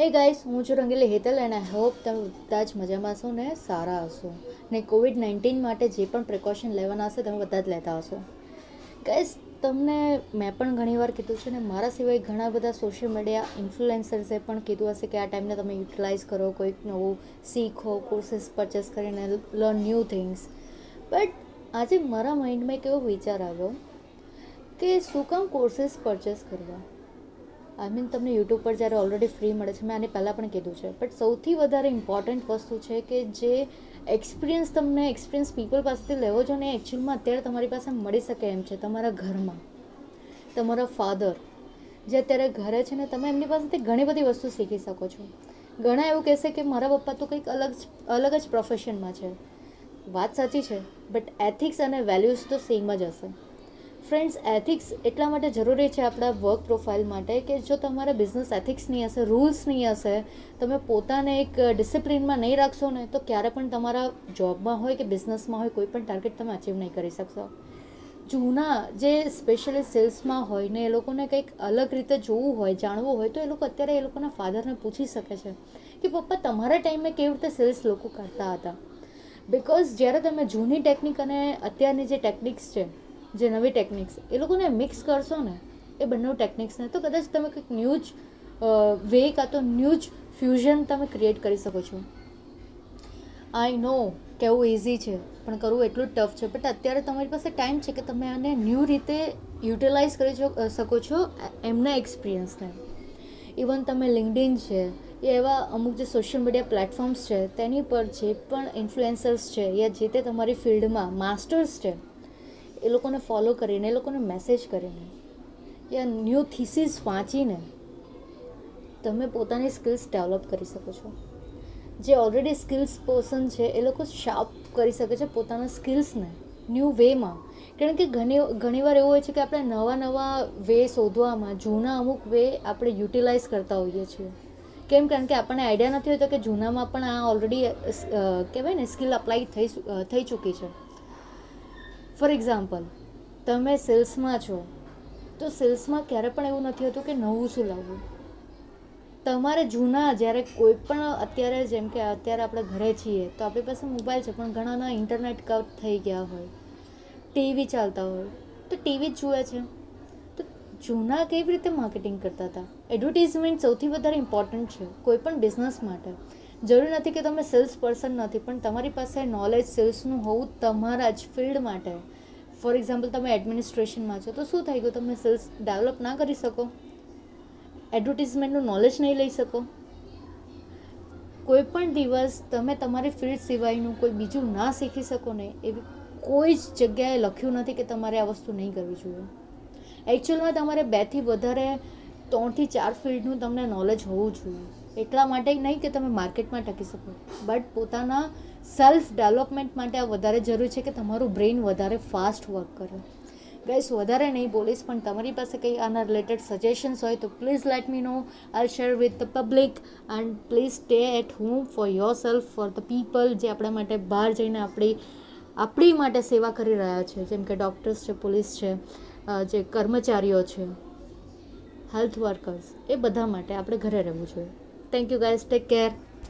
હે ગાઈસ હું છું Rangili Hetal and I hope તમે બધા જ મજામાં હશો ને સારા હશો. ને કોવિડ નાઇન્ટીન માટે જે પણ પ્રિકોશન લેવાના હશે તમે બધા જ લેતા હશો. ગાઈસ તમને મેં પણ ઘણીવાર કીધું છે ને, મારા સિવાય ઘણા બધા સોશિયલ મીડિયા ઇન્ફ્લુએન્સર્સે પણ કીધું હશે કે આ ટાઈમને તમે યુટિલાઇઝ કરો, કોઈક નવું શીખો કોર્સીસ પરચેસ કરીને લર્ન ન્યૂ થિંગ્સ બટ આજે મારા માઇન્ડમાં એક એવો વિચાર આવ્યો કે શું કામ કોર્સીસ પરચેસ કરવા? આઈ મીન તમને યુટ્યુબ પર જ્યારે ઓલરેડી ફ્રી મળે છે, મેં આને પહેલાં પણ કીધું છે. બટ સૌથી વધારે ઇમ્પોર્ટન્ટ વસ્તુ છે કે જે એક્સપિરિયન્સ તમને એક્સપિરિયન્સ પીપલ પાસેથી લેવો છો ને એકચ્યુઅલમાં અત્યારે તમારી પાસે મળી શકે એમ છે, તમારા ઘરમાં. તમારા ફાધર જે અત્યારે ઘરે છે ને, તમે એમની પાસેથી ઘણી બધી વસ્તુ શીખી શકો છો. ઘણા એવું કહેશે કે મારા પપ્પા તો કંઈક અલગ જ અલગ જ પ્રોફેશનમાં છે. વાત સાચી છે બટ એથિક્સ અને વેલ્યુઝ તો સેમ જ હશે. ફ્રેન્ડ્સ એથિક્સ એટલા માટે જરૂરી છે આપણા વર્ક પ્રોફાઇલ માટે કે જો તમારા બિઝનેસ એથિક્સ નહીં હશે રૂલ્સ નહીં હશે, તમે પોતાને એક ડિસિપ્લિનમાં નહીં રાખશો ને, તો ક્યારે પણ તમારા જોબમાં હોય કે બિઝનેસમાં હોય, કોઈ પણ ટાર્ગેટ તમે અચીવ નહીં કરી શકશો. જૂના જે સ્પેશિયલી સેલ્સમાં હોય ને, એ લોકોને કંઈક અલગ રીતે જોવું હોય, જાણવું હોય, તો એ લોકો અત્યારે એ લોકોના ફાધરને પૂછી શકે છે કે, પપ્પા, તમારા ટાઈમે કેવી રીતે સેલ્સ લોકો કરતા હતા? બિકોઝ જ્યારે તમે જૂની ટેકનિક અને અત્યારની જે ટેકનિક્સ છે જે નવી ટેકનિક્સ એ લોકોને મિક્સ કરશો ને, એ બંને ટેકનિક્સને તો કદાચ તમે કંઈક ન્યૂ જ વે કાં તો ન્યૂ જ ફ્યુઝન તમે ક્રિએટ કરી શકો છો. આઈ નો કેવું ઇઝી છે, પણ કરવું એટલું ટફ છે બટ અત્યારે તમારી પાસે ટાઈમ છે કે તમે આને ન્યૂ રીતે યુટિલાઇઝ કરી શકો છો એમના એક્સપિરિયન્સને ઇવન તમે લિંકડિન છે, એ એવા અમુક જે સોશિયલ મીડિયા પ્લેટફોર્મ્સ છે, તેની પર જે પણ ઇન્ફ્લુએન્સર્સ છે, યા જે તે તમારી ફિલ્ડમાં માસ્ટર્સ છે એ લોકોને ફોલો કરીને, એ લોકોને મેસેજ કરીને યા ન્યૂ થિસિસ વાંચીને તમે પોતાની સ્કિલ્સ ડેવલપ કરી શકો છો. જે ઓલરેડી સ્કિલ્સ પર્સન છે, એ લોકો શાર્પ કરી શકે છે પોતાના સ્કિલ્સને ન્યૂ વેમાં કારણ કે ઘણી ઘણીવાર એવું હોય છે કે આપણે નવા નવા વે શોધવામાં, જૂના અમુક વે આપણે યુટિલાઇઝ કરતા હોઈએ છીએ. કેમ? કારણ કે આપણને આઈડિયા નથી હોતો કે જૂનામાં પણ આ ઓલરેડી કહેવાય ને સ્કિલ અપ્લાય થઈ થઈ ચૂકી છે. ફોર એક્ઝામ્પલ તમે સેલ્સમાં છો, તો સેલ્સમાં ક્યારે પણ એવું નથી હોતું કે નવું શું લાવવું. તમારે જૂના, જ્યારે કોઈ પણ અત્યારે જેમ કે અત્યારે આપણે ઘરે છીએ, તો આપણી પાસે મોબાઈલ છે, પણ ઘણાના ઇન્ટરનેટ કટ થઈ ગયા હોય ટીવી ચાલતા હોય, તો ટીવી જ જુએ છે. તો જૂના કેવી રીતે માર્કેટિંગ કરતા હતા? એડવર્ટિઝમેન્ટ સૌથી વધારે ઇમ્પોર્ટન્ટ છે, કોઈ પણ બિઝનેસ માટે. જરૂરી નથી કે તમે સેલ્સ પર્સન નથી, પણ તમારી પાસે નોલેજ સેલ્સનું હોવું તમારા જ ફિલ્ડ માટે. ફોર એક્ઝામ્પલ તમે એડમિનિસ્ટ્રેશનમાં છો, તો શું થઈ ગયું? તમે સેલ્સ ડેવલપ ના કરી શકો. એડવર્ટિઝમેન્ટનું નોલેજ નહીં લઈ શકો. કોઈ પણ દિવસ તમે તમારી ફિલ્ડ સિવાયનું કોઈ બીજું ના શીખી શકો ને, એવી કોઈ જ જગ્યાએ લખ્યું નથી કે તમારે આ વસ્તુ નહીં કરવી જોઈએ. એકચ્યુઅલમાં તમારે બેથી વધારે ત્રણથી ચાર ફિલ્ડનું તમને નોલેજ હોવું જોઈએ. એટલા માટે નહીં કે તમે માર્કેટમાં ટકી શકો. બટ પોતાના સેલ્ફ ડેવલપમેન્ટ માટે આ વધારે જરૂરી છે કે તમારું બ્રેઇન વધારે ફાસ્ટ વર્ક કરે. ગાઈસ વધારે નહીં બોલીશ, પણ તમારી પાસે કંઈ આના રિલેટેડ સજેશન્સ હોય તો please let me know I share with the public and please stay at home for yourself for the people જે આપણા માટે બહાર જઈને આપણી આપણી માટે સેવા કરી રહ્યા છે. જેમ કે ડૉક્ટર્સ છે પોલીસ છે જે કર્મચારીઓ છે હેલ્થ વર્કર્સ એ બધા માટે આપણે ઘરે રહેવું જોઈએ. Thank you guys. Take care.